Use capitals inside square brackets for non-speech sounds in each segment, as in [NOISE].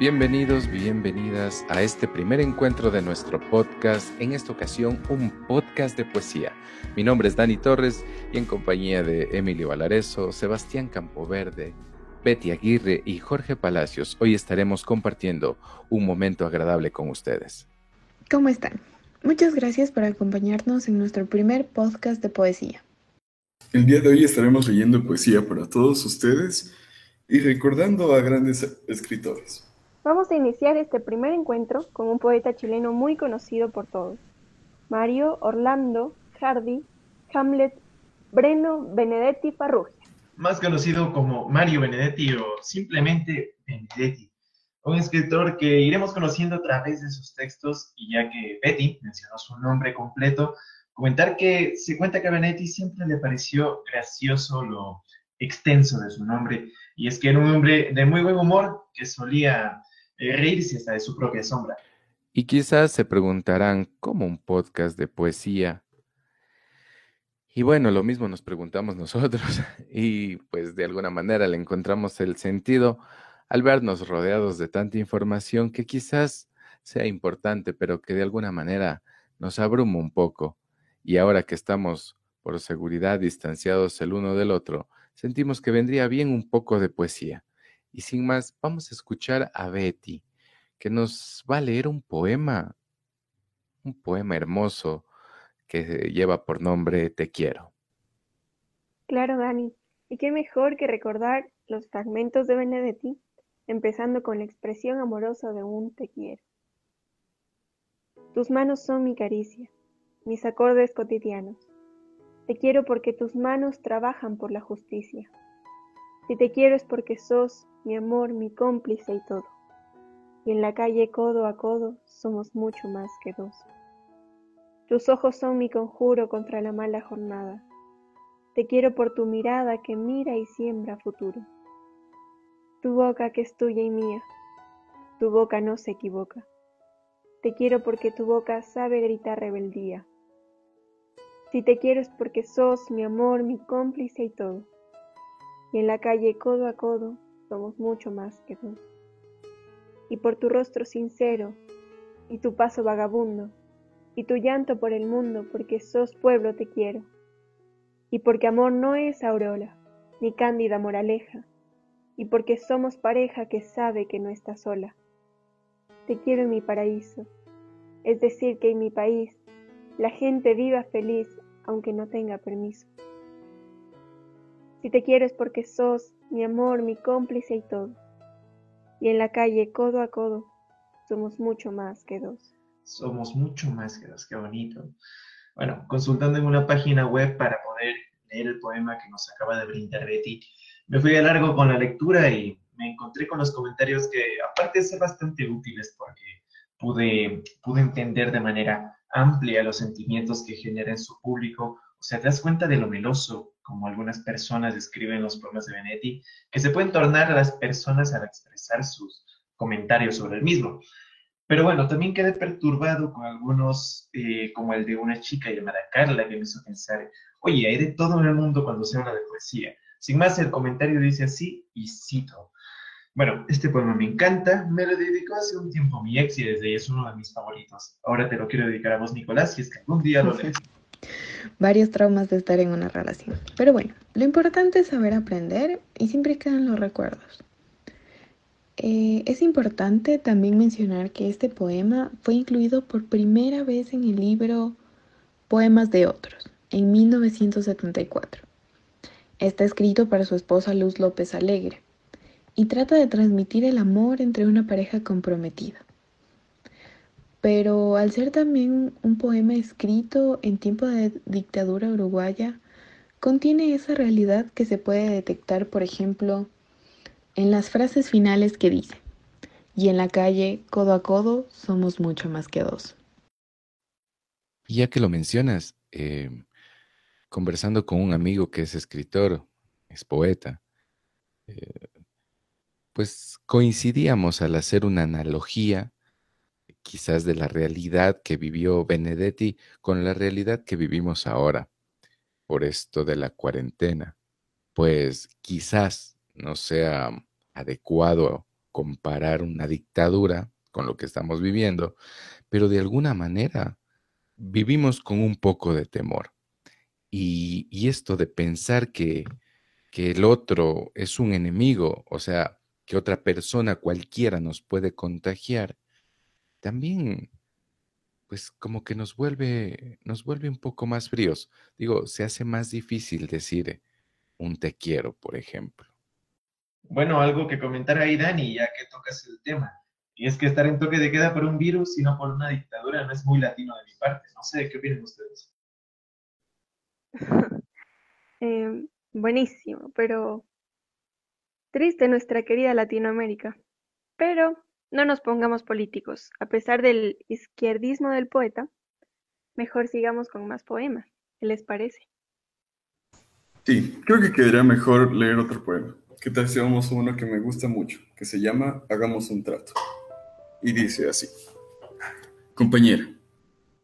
Bienvenidos, bienvenidas a este primer encuentro de nuestro podcast, en esta ocasión un podcast de poesía. Mi nombre es Dani Torres y en compañía de Emilio Valareso, Sebastián Campoverde, Betty Aguirre y Jorge Palacios, hoy estaremos compartiendo un momento agradable con ustedes. ¿Cómo están? Muchas gracias por acompañarnos en nuestro primer podcast de poesía. El día de hoy estaremos leyendo poesía para todos ustedes y recordando a grandes escritores. Vamos a iniciar este primer encuentro con un poeta chileno muy conocido por todos, Mario Orlando Hardy Hamlet Breno Benedetti Farrugia. Más conocido como Mario Benedetti o simplemente Benedetti, un escritor que iremos conociendo a través de sus textos y ya que Betty mencionó su nombre completo, comentar que se cuenta que a Benedetti siempre le pareció gracioso lo extenso de su nombre. Y es que era un hombre de muy buen humor que solía reírse hasta de su propia sombra. Y quizás se preguntarán, ¿cómo un podcast de poesía? Y bueno, lo mismo nos preguntamos [LAUGHS] nosotros y pues de alguna manera le encontramos el sentido al vernos rodeados de tanta información que quizás sea importante, pero que de alguna manera nos abruma un poco. Y ahora que estamos por seguridad distanciados el uno del otro, sentimos que vendría bien un poco de poesía. Y sin más, vamos a escuchar a Betty, que nos va a leer un poema, un poema hermoso que lleva por nombre Te quiero. Claro, Dani. ¿Y qué mejor que recordar los fragmentos de Benedetti, empezando con la expresión amorosa de un te quiero? Tus manos son mi caricia, mis acordes cotidianos. Te quiero porque tus manos trabajan por la justicia. Si te quiero es porque sos mi amor, mi cómplice y todo. Y en la calle codo a codo somos mucho más que dos. Tus ojos son mi conjuro contra la mala jornada. Te quiero por tu mirada que mira y siembra futuro. Tu boca que es tuya y mía, tu boca no se equivoca. Te quiero porque tu boca sabe gritar rebeldía. Si te quiero es porque sos mi amor, mi cómplice y todo y en la calle codo a codo somos mucho más que dos. Y por tu rostro sincero, y tu paso vagabundo, y tu llanto por el mundo, porque sos pueblo te quiero, y porque amor no es aureola, ni cándida moraleja, y porque somos pareja que sabe que no está sola. Te quiero en mi paraíso, es decir, que en mi país la gente viva feliz aunque no tenga permiso. Si te quiero es porque sos mi amor, mi cómplice y todo. Y en la calle, codo a codo, somos mucho más que dos. Somos mucho más que dos, qué bonito. Bueno, consultando en una página web para poder leer el poema que nos acaba de brindar Betty, me fui a largo con la lectura y me encontré con los comentarios que, aparte de ser bastante útiles porque pude, pude entender de manera amplia los sentimientos que genera en su público, o sea, te das cuenta de lo meloso, como algunas personas describen los poemas de Benetti, que se pueden tornar a las personas al expresar sus comentarios sobre el mismo. Pero bueno, también quedé perturbado con algunos, eh, como el de una chica llamada Carla, que me hizo pensar, oye, hay de todo en el mundo cuando se habla de poesía. Sin más, el comentario dice así, y cito. Bueno, este poema me encanta, me lo dedicó hace un tiempo mi ex y desde ahí es uno de mis favoritos. Ahora te lo quiero dedicar a vos, Nicolás, si es que algún día lo lees [LAUGHS] varios traumas de estar en una relación. Pero bueno, lo importante es saber aprender y siempre quedan los recuerdos. Eh, es importante también mencionar que este poema fue incluido por primera vez en el libro Poemas de Otros, en 1974. Está escrito para su esposa Luz López Alegre y trata de transmitir el amor entre una pareja comprometida pero al ser también un poema escrito en tiempo de dictadura uruguaya, contiene esa realidad que se puede detectar, por ejemplo, en las frases finales que dice, y en la calle, codo a codo, somos mucho más que dos. Y ya que lo mencionas, eh, conversando con un amigo que es escritor, es poeta, eh, pues coincidíamos al hacer una analogía quizás de la realidad que vivió Benedetti con la realidad que vivimos ahora, por esto de la cuarentena, pues quizás no sea adecuado comparar una dictadura con lo que estamos viviendo, pero de alguna manera vivimos con un poco de temor. Y, esto de pensar que, que el otro es un enemigo, o sea, que otra persona cualquiera nos puede contagiar, también pues como que nos vuelve, nos vuelve un poco más fríos. Digo, se hace más difícil decir un te quiero, por ejemplo. Bueno, algo que comentar ahí, Dani, ya que tocas el tema. Y es que estar en toque de queda por un virus y no por una dictadura no es muy latino de mi parte. No sé, ¿qué opinan ustedes? [LAUGHS] Em, buenísimo, pero triste nuestra querida Latinoamérica. Pero no nos pongamos políticos. A pesar del izquierdismo del poeta, mejor sigamos con más poemas. ¿Qué les parece? Sí, creo que quedaría mejor leer otro poema. ¿Qué tal uno que me gusta mucho, que se llama Hagamos un trato? Y dice así. Compañera,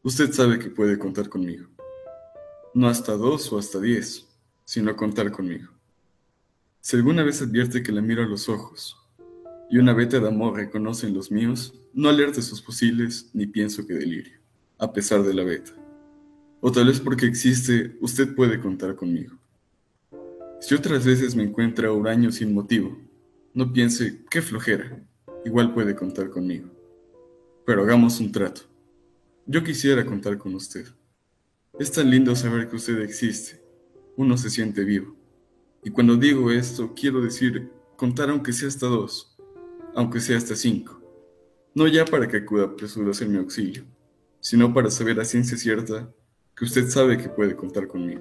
usted sabe que puede contar conmigo. No hasta dos o hasta diez, sino contar conmigo. Si alguna vez advierte que la miro a los ojos y una veta de amor reconoce en los míos, no alerte sus fusiles ni pienso que delirio, a pesar de la veta. O tal vez porque existe, usted puede contar conmigo. Si otras veces me encuentra huraño sin motivo, no piense, qué flojera, igual puede contar conmigo. Pero hagamos un trato. Yo quisiera contar con usted. Es tan lindo saber que usted existe. Uno se siente vivo. Y cuando digo esto, quiero decir contar aunque sea hasta dos aunque sea hasta cinco. No ya para que acuda presuroso en mi auxilio, sino para saber a ciencia cierta que usted sabe que puede contar conmigo.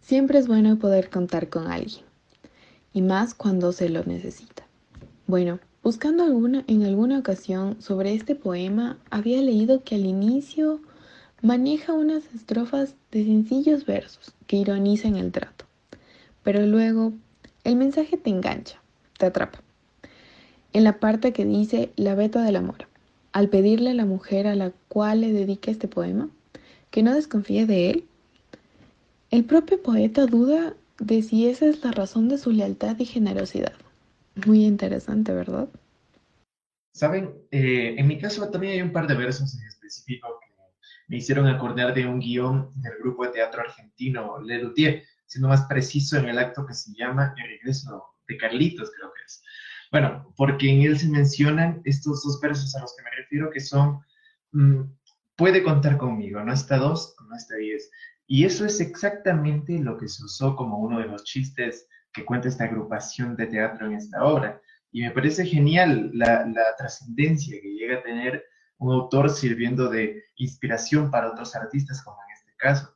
Siempre es bueno poder contar con alguien, y más cuando se lo necesita. Bueno, buscando alguna, en alguna ocasión sobre este poema, había leído que al inicio maneja unas estrofas de sencillos versos que ironizan el trato, pero luego el mensaje te engancha te atrapa. En la parte que dice la beta del amor, al pedirle a la mujer a la cual le dedica este poema que no desconfíe de él, el propio poeta duda de si esa es la razón de su lealtad y generosidad. Muy interesante, ¿verdad? Saben, eh, en mi caso también hay un par de versos en específico que me hicieron acordar de un guion del grupo de teatro argentino Le Luthier, siendo más preciso en el acto que se llama El regreso de Carlitos, creo que es. Bueno, porque en él se mencionan estos dos versos a los que me refiero que son, mm, puede contar conmigo, no hasta dos, no hasta diez. Y eso es exactamente lo que se usó como uno de los chistes que cuenta esta agrupación de teatro en esta obra. Y me parece genial la, la trascendencia que llega a tener un autor sirviendo de inspiración para otros artistas, como en este caso.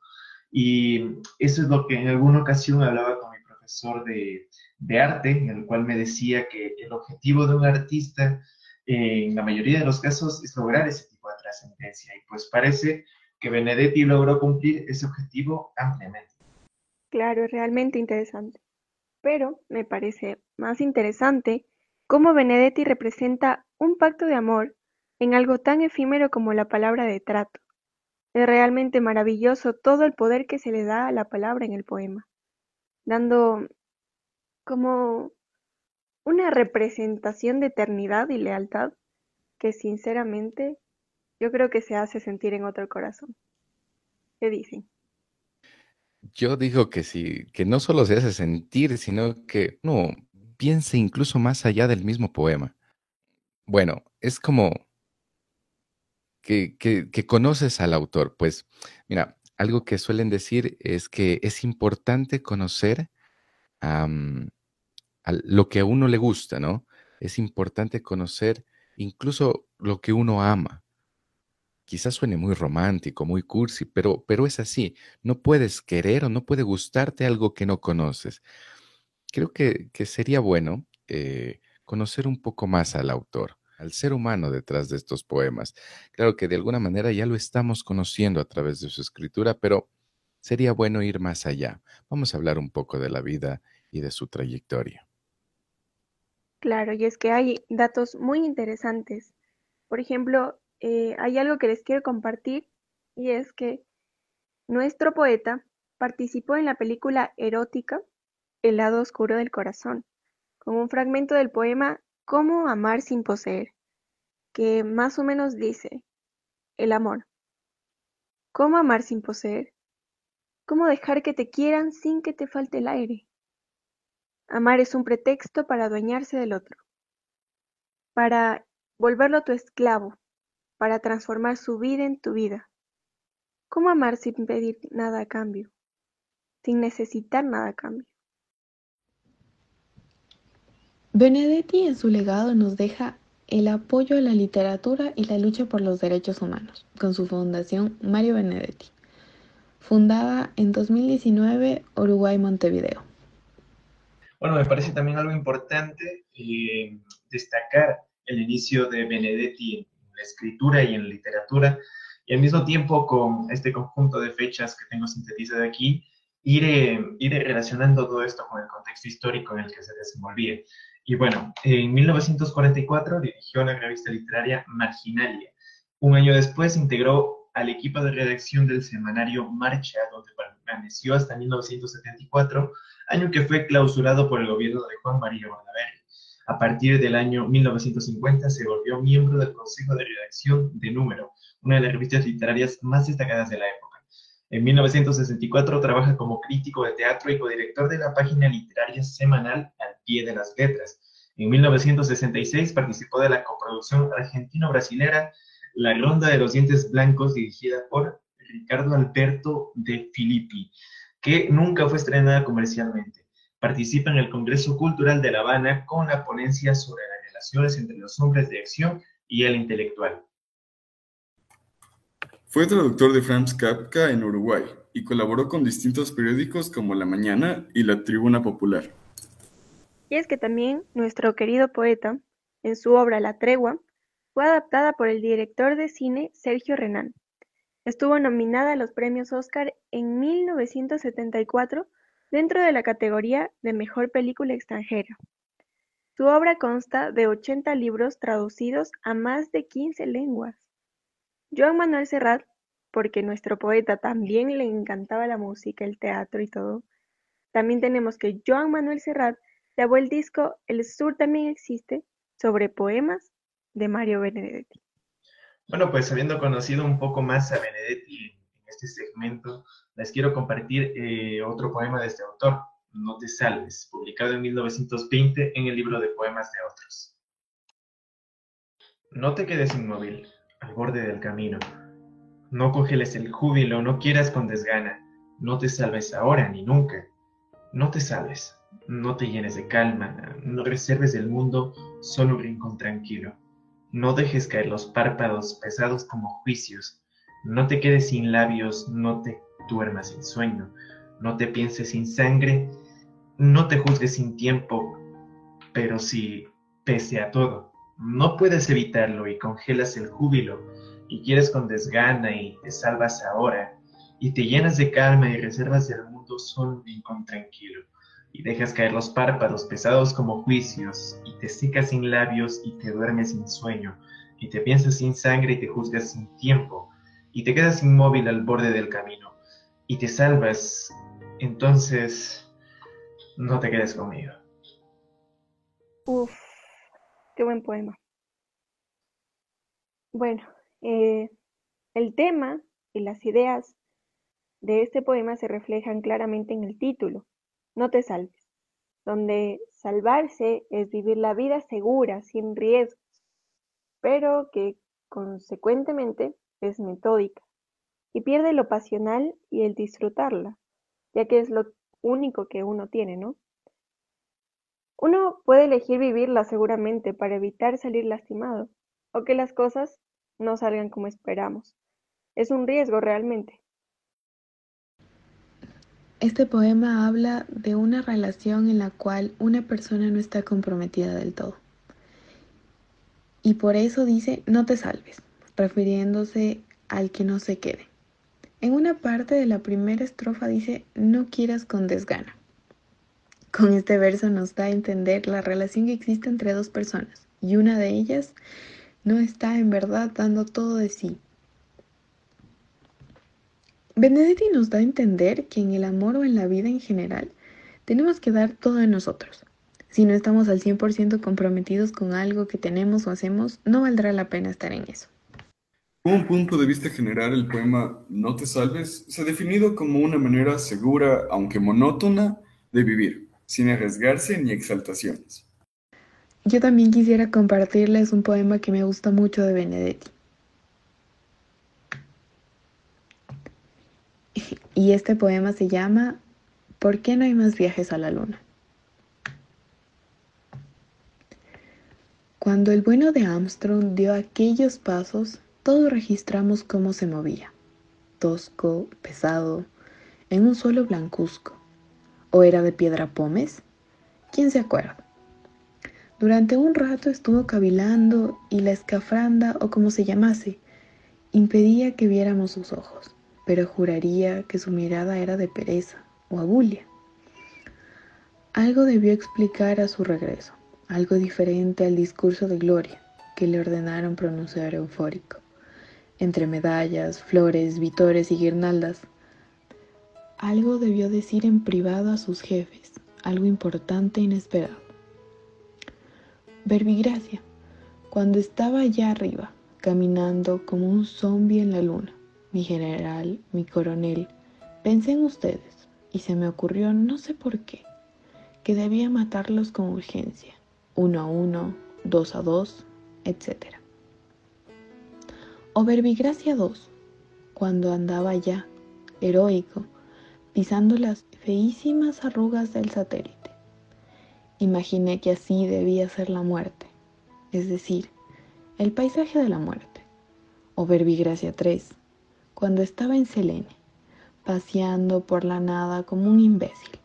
Y eso es lo que en alguna ocasión hablaba con profesor de, arte, en el cual me decía que el objetivo de un artista, eh, en la mayoría de los casos, es lograr ese tipo de trascendencia. Y pues parece que Benedetti logró cumplir ese objetivo ampliamente. Claro, es realmente interesante. Pero me parece más interesante cómo Benedetti representa un pacto de amor en algo tan efímero como la palabra de trato. Es realmente maravilloso todo el poder que se le da a la palabra en el poema, dando como una representación de eternidad y lealtad que sinceramente yo creo que se hace sentir en otro corazón. ¿Qué dicen? Yo digo que sí, que no solo se hace sentir, sino que no piense incluso más allá del mismo poema. Bueno, es como que, que conoces al autor. Pues mira, algo que suelen decir es que es importante conocer a lo que a uno le gusta, ¿no? Es importante conocer incluso lo que uno ama. Quizás suene muy romántico, muy cursi, pero, pero es así. No puedes querer o no puede gustarte algo que no conoces. Creo que, sería bueno eh, conocer un poco más al autor, al ser humano detrás de estos poemas. Claro que de alguna manera ya lo estamos conociendo a través de su escritura, pero sería bueno ir más allá. Vamos a hablar un poco de la vida y de su trayectoria. Claro, y es que hay datos muy interesantes. Por ejemplo, eh, hay algo que les quiero compartir y es que nuestro poeta participó en la película erótica El lado oscuro del corazón, con un fragmento del poema Cómo amar sin poseer, que más o menos dice, el amor. ¿Cómo amar sin poseer? ¿Cómo dejar que te quieran sin que te falte el aire? Amar es un pretexto para adueñarse del otro, para volverlo tu esclavo, para transformar su vida en tu vida. ¿Cómo amar sin pedir nada a cambio? Sin necesitar nada a cambio. Benedetti en su legado nos deja el apoyo a la literatura y la lucha por los derechos humanos, con su fundación Mario Benedetti fundada en 2019 Uruguay Montevideo. Bueno, me parece también algo importante eh, destacar el inicio de Benedetti en la escritura y en la literatura, y al mismo tiempo con este conjunto de fechas que tengo sintetizado aquí, ir, ir relacionando todo esto con el contexto histórico en el que se desenvolvía. Y bueno, en 1944 dirigió la revista literaria Marginalia. Un año después integró al equipo de redacción del semanario Marcha, donde permaneció hasta 1974, año que fue clausurado por el gobierno de Juan María Bordaberry. A partir del año 1950 se volvió miembro del Consejo de Redacción de Número, una de las revistas literarias más destacadas de la época. En 1964 trabaja como crítico de teatro y codirector de la página literaria semanal Al pie de las letras. En 1966 participó de la coproducción argentino-brasilera la Ronda de los Dientes Blancos, dirigida por Ricardo Alberto de Filippi, que nunca fue estrenada comercialmente. Participa en el Congreso Cultural de La Habana con la ponencia sobre las relaciones entre los hombres de acción y el intelectual. Fue traductor de Franz Kafka en Uruguay y colaboró con distintos periódicos como La Mañana y La Tribuna Popular. Y es que también nuestro querido poeta, en su obra La Tregua, fue adaptada por el director de cine Sergio Renán. Estuvo nominada a los premios Oscar en 1974 dentro de la categoría de Mejor Película Extranjera. Su obra consta de 80 libros traducidos a más de 15 lenguas. Joan Manuel Serrat, porque nuestro poeta también le encantaba la música, el teatro y todo, también tenemos que Joan Manuel Serrat grabó el disco El Sur también existe sobre poemas de Mario Benedetti. Bueno, pues habiendo conocido un poco más a Benedetti en este segmento, les quiero compartir eh, otro poema de este autor, No te salves, publicado en 1920 en el libro de poemas de otros. No te quedes inmóvil, al borde del camino. No cogeles el júbilo, no quieras con desgana. No te salves ahora ni nunca. No te salves, no te llenes de calma, no reserves del mundo solo un rincón tranquilo. No dejes caer los párpados pesados como juicios. No te quedes sin labios, no te duermas sin sueño. No te pienses sin sangre, no te juzgues sin tiempo. Pero si, pese a todo, no puedes evitarlo y congelas el júbilo, y quieres con desgana y te salvas ahora, y te llenas de calma y reservas del mundo solo un rincón tranquilo y dejas caer los párpados pesados como juicios, y te secas sin labios y te duermes sin sueño, y te piensas sin sangre y te juzgas sin tiempo, y te quedas inmóvil al borde del camino, y te salvas, entonces no te quedes conmigo. Uf, qué buen poema. Bueno, eh, el tema y las ideas de este poema se reflejan claramente en el título, no te salves, donde salvarse es vivir la vida segura, sin riesgos, pero que consecuentemente es metódica y pierde lo pasional y el disfrutarla, ya que es lo único que uno tiene, ¿no? Uno puede elegir vivirla seguramente para evitar salir lastimado o que las cosas no salgan como esperamos. Es un riesgo realmente, este poema habla de una relación en la cual una persona no está comprometida del todo. Y por eso dice no te salves, refiriéndose al que no se quede. En una parte de la primera estrofa dice no quieras con desgana. Con este verso nos da a entender la relación que existe entre dos personas y una de ellas no está en verdad dando todo de sí, Benedetti nos da a entender que en el amor o en la vida en general tenemos que dar todo de nosotros, Si no estamos al 100% comprometidos con algo que tenemos o hacemos, no valdrá la pena estar en eso. Un punto de vista general, el poema No te salves se ha definido como una manera segura, aunque monótona, de vivir, sin arriesgarse ni exaltaciones. Yo también quisiera compartirles un poema que me gusta mucho de Benedetti. Y este poema se llama ¿Por qué no hay más viajes a la luna? Cuando el bueno de Armstrong dio aquellos pasos, todos registramos cómo se movía. Tosco, pesado, en un suelo blancuzco. ¿O era de piedra pómez? ¿Quién se acuerda? Durante un rato estuvo cavilando y la escafranda, o como se llamase, impedía que viéramos sus ojos, pero juraría que su mirada era de pereza o abulia. Algo debió explicar a su regreso, algo diferente al discurso de gloria que le ordenaron pronunciar eufórico. Entre medallas, flores, vitores y guirnaldas, algo debió decir en privado a sus jefes, algo importante e inesperado. Verbigracia, cuando estaba allá arriba, caminando como un zombi en la luna, mi general, mi coronel, pensé en ustedes y se me ocurrió, no sé por qué, que debía matarlos con urgencia, uno a uno, dos a dos, etc. O Verbigracia II, cuando andaba ya, heroico, las feísimas arrugas del satélite. Imaginé que así debía ser la muerte, es decir, el paisaje de la muerte. O Verbigracia III, cuando estaba en Selene, paseando por la nada como un imbécil.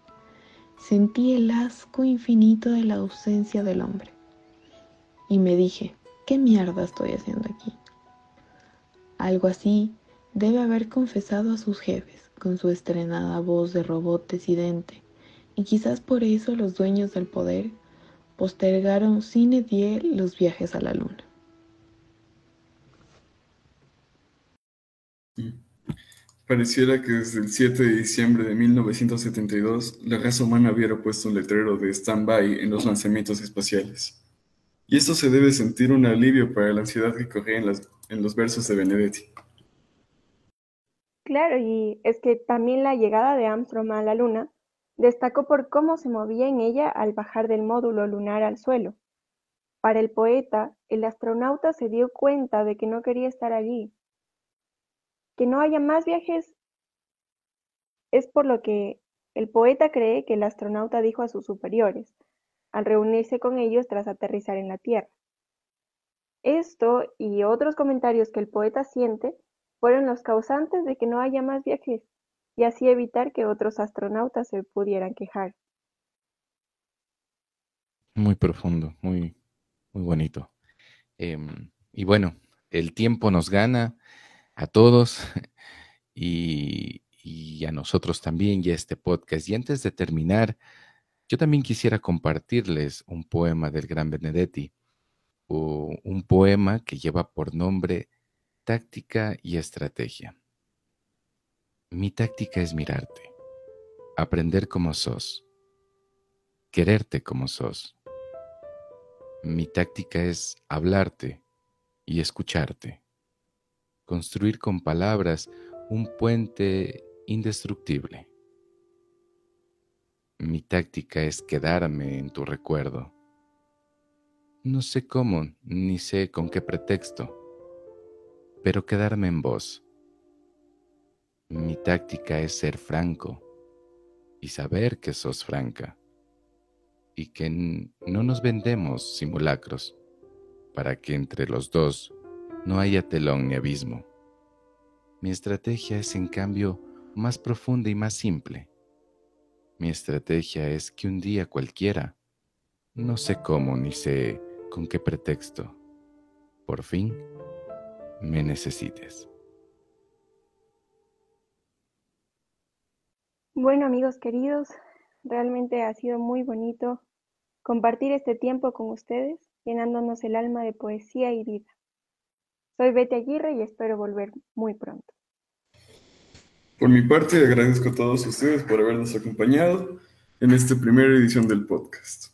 Sentí el asco infinito de la ausencia del hombre. Y me dije, ¿qué mierda estoy haciendo aquí? Algo así debe haber confesado a sus jefes con su estrenada voz de robot decidente, y quizás por eso los dueños del poder postergaron sin ediel los viajes a la luna. Pareciera que desde el 7 de diciembre de 1972 la raza humana hubiera puesto un letrero de stand-by en los lanzamientos espaciales. Y esto se debe sentir un alivio para la ansiedad que corría en los versos de Benedetti. Claro, y es que también la llegada de Armstrong a la Luna destacó por cómo se movía en ella al bajar del módulo lunar al suelo. Para el poeta, el astronauta se dio cuenta de que no quería estar allí, que no haya más viajes es por lo que el poeta cree que el astronauta dijo a sus superiores, al reunirse con ellos tras aterrizar en la Tierra. Esto y otros comentarios que el poeta siente fueron los causantes de que no haya más viajes y así evitar que otros astronautas se pudieran quejar. Muy profundo, muy, muy bonito. Em, y bueno, el tiempo nos gana a todos [LAUGHS] y, a nosotros también y a este podcast. Y antes de terminar, yo también quisiera compartirles un poema del gran Benedetti, o un poema que lleva por nombre Táctica y Estrategia. Mi táctica es mirarte, aprender como sos, quererte como sos. Mi táctica es hablarte y escucharte construir con palabras un puente indestructible. Mi táctica es quedarme en tu recuerdo. No sé cómo, ni sé con qué pretexto, pero quedarme en vos. Mi táctica es ser franco y saber que sos franca y que no nos vendemos simulacros para que entre los dos no haya telón ni abismo. Mi estrategia es en cambio más profunda y más simple. Mi estrategia es que un día cualquiera, no sé cómo ni sé con qué pretexto, por fin me necesites. Bueno amigos queridos, realmente ha sido muy bonito compartir este tiempo con ustedes, llenándonos el alma de poesía y vida. Soy Betty Aguirre y espero volver muy pronto. Por mi parte, agradezco a todos ustedes por habernos acompañado en esta primera edición del podcast.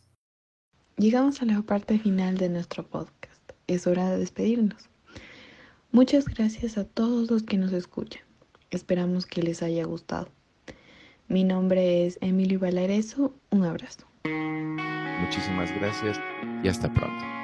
llegamos a la parte final de nuestro podcast. Es hora de despedirnos. Muchas gracias a todos los que nos escuchan. Esperamos que les haya gustado. Mi nombre es Emilio Valareso. Un abrazo. Muchísimas gracias y hasta pronto.